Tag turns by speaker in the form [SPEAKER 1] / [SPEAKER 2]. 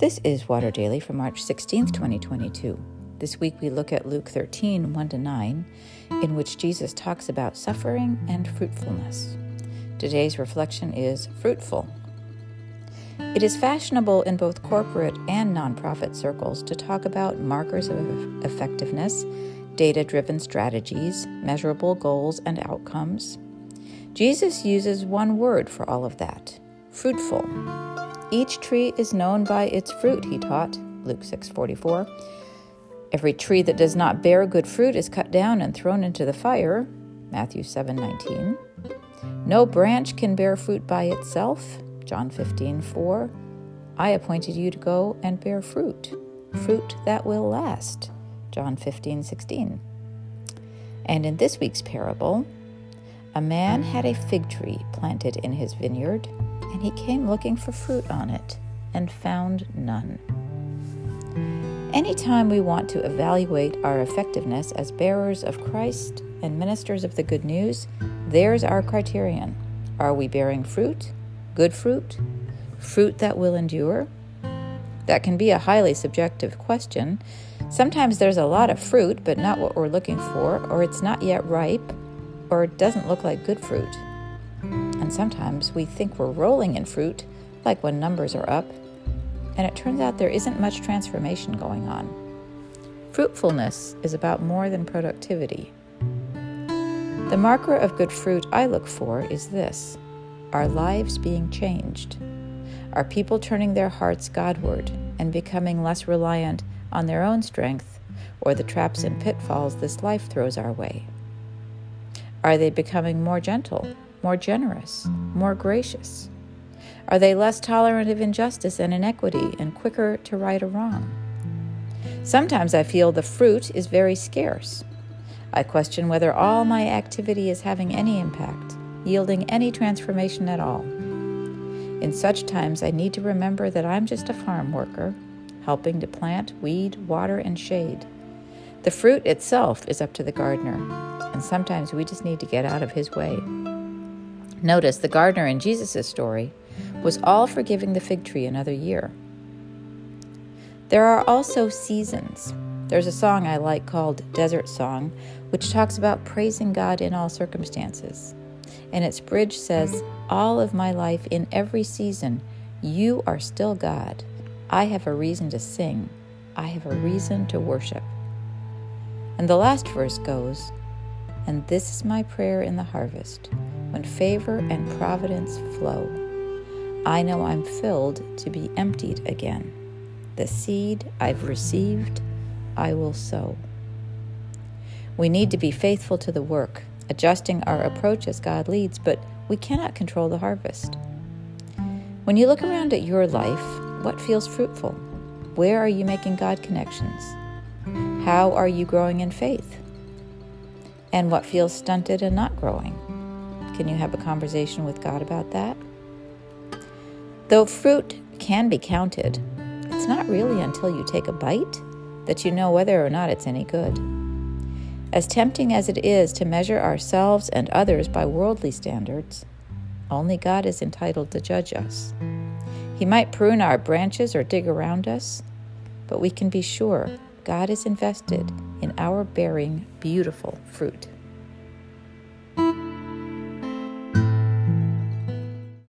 [SPEAKER 1] This is Water Daily for March 16th, 2022. This week we look at Luke 13, 1 to 9, in which Jesus talks about suffering and fruitfulness. Today's reflection is fruitful. It is fashionable in both corporate and nonprofit circles to talk about markers of effectiveness, data driven strategies, measurable goals and outcomes. Jesus uses one word for all of that fruitful. Each tree is known by its fruit, he taught, Luke 6:44. Every tree that does not bear good fruit is cut down and thrown into the fire, Matthew 7:19. No branch can bear fruit by itself, John 15:4. I appointed you to go and bear fruit, fruit that will last, John 15:16. And in this week's parable, a man had a fig tree planted in his vineyard and he came looking for fruit on it and found none. Anytime we want to evaluate our effectiveness as bearers of Christ and ministers of the good news, there's our criterion. Are we bearing fruit? Good fruit? Fruit that will endure? That can be a highly subjective question. Sometimes there's a lot of fruit, but not what we're looking for, or it's not yet ripe, or it doesn't look like good fruit. And sometimes we think we're rolling in fruit, like when numbers are up, and it turns out there isn't much transformation going on. Fruitfulness is about more than productivity. The marker of good fruit I look for is this our lives being changed. Are people turning their hearts Godward and becoming less reliant on their own strength or the traps and pitfalls this life throws our way? Are they becoming more gentle more generous, more gracious? Are they less tolerant of injustice and inequity and quicker to right a wrong? Sometimes I feel the fruit is very scarce. I question whether all my activity is having any impact, yielding any transformation at all. In such times, I need to remember that I'm just a farm worker, helping to plant, weed, water, and shade. The fruit itself is up to the gardener, and sometimes we just need to get out of his way. Notice the gardener in Jesus' story was all for giving the fig tree another year. There are also seasons. There's a song I like called Desert Song, which talks about praising God in all circumstances. And its bridge says, All of my life, in every season, you are still God. I have a reason to sing. I have a reason to worship. And the last verse goes, And this is my prayer in the harvest when favor and providence flow. I know I'm filled to be emptied again. The seed I've received, I will sow. We need to be faithful to the work, adjusting our approach as God leads, but we cannot control the harvest. When you look around at your life, what feels fruitful? Where are you making God connections? How are you growing in faith? And what feels stunted and not growing? Can you have a conversation with God about that? Though fruit can be counted, it's not really until you take a bite that you know whether or not it's any good. As tempting as it is to measure ourselves and others by worldly standards, only God is entitled to judge us. He might prune our branches or dig around us, but we can be sure God is invested in our bearing beautiful fruit.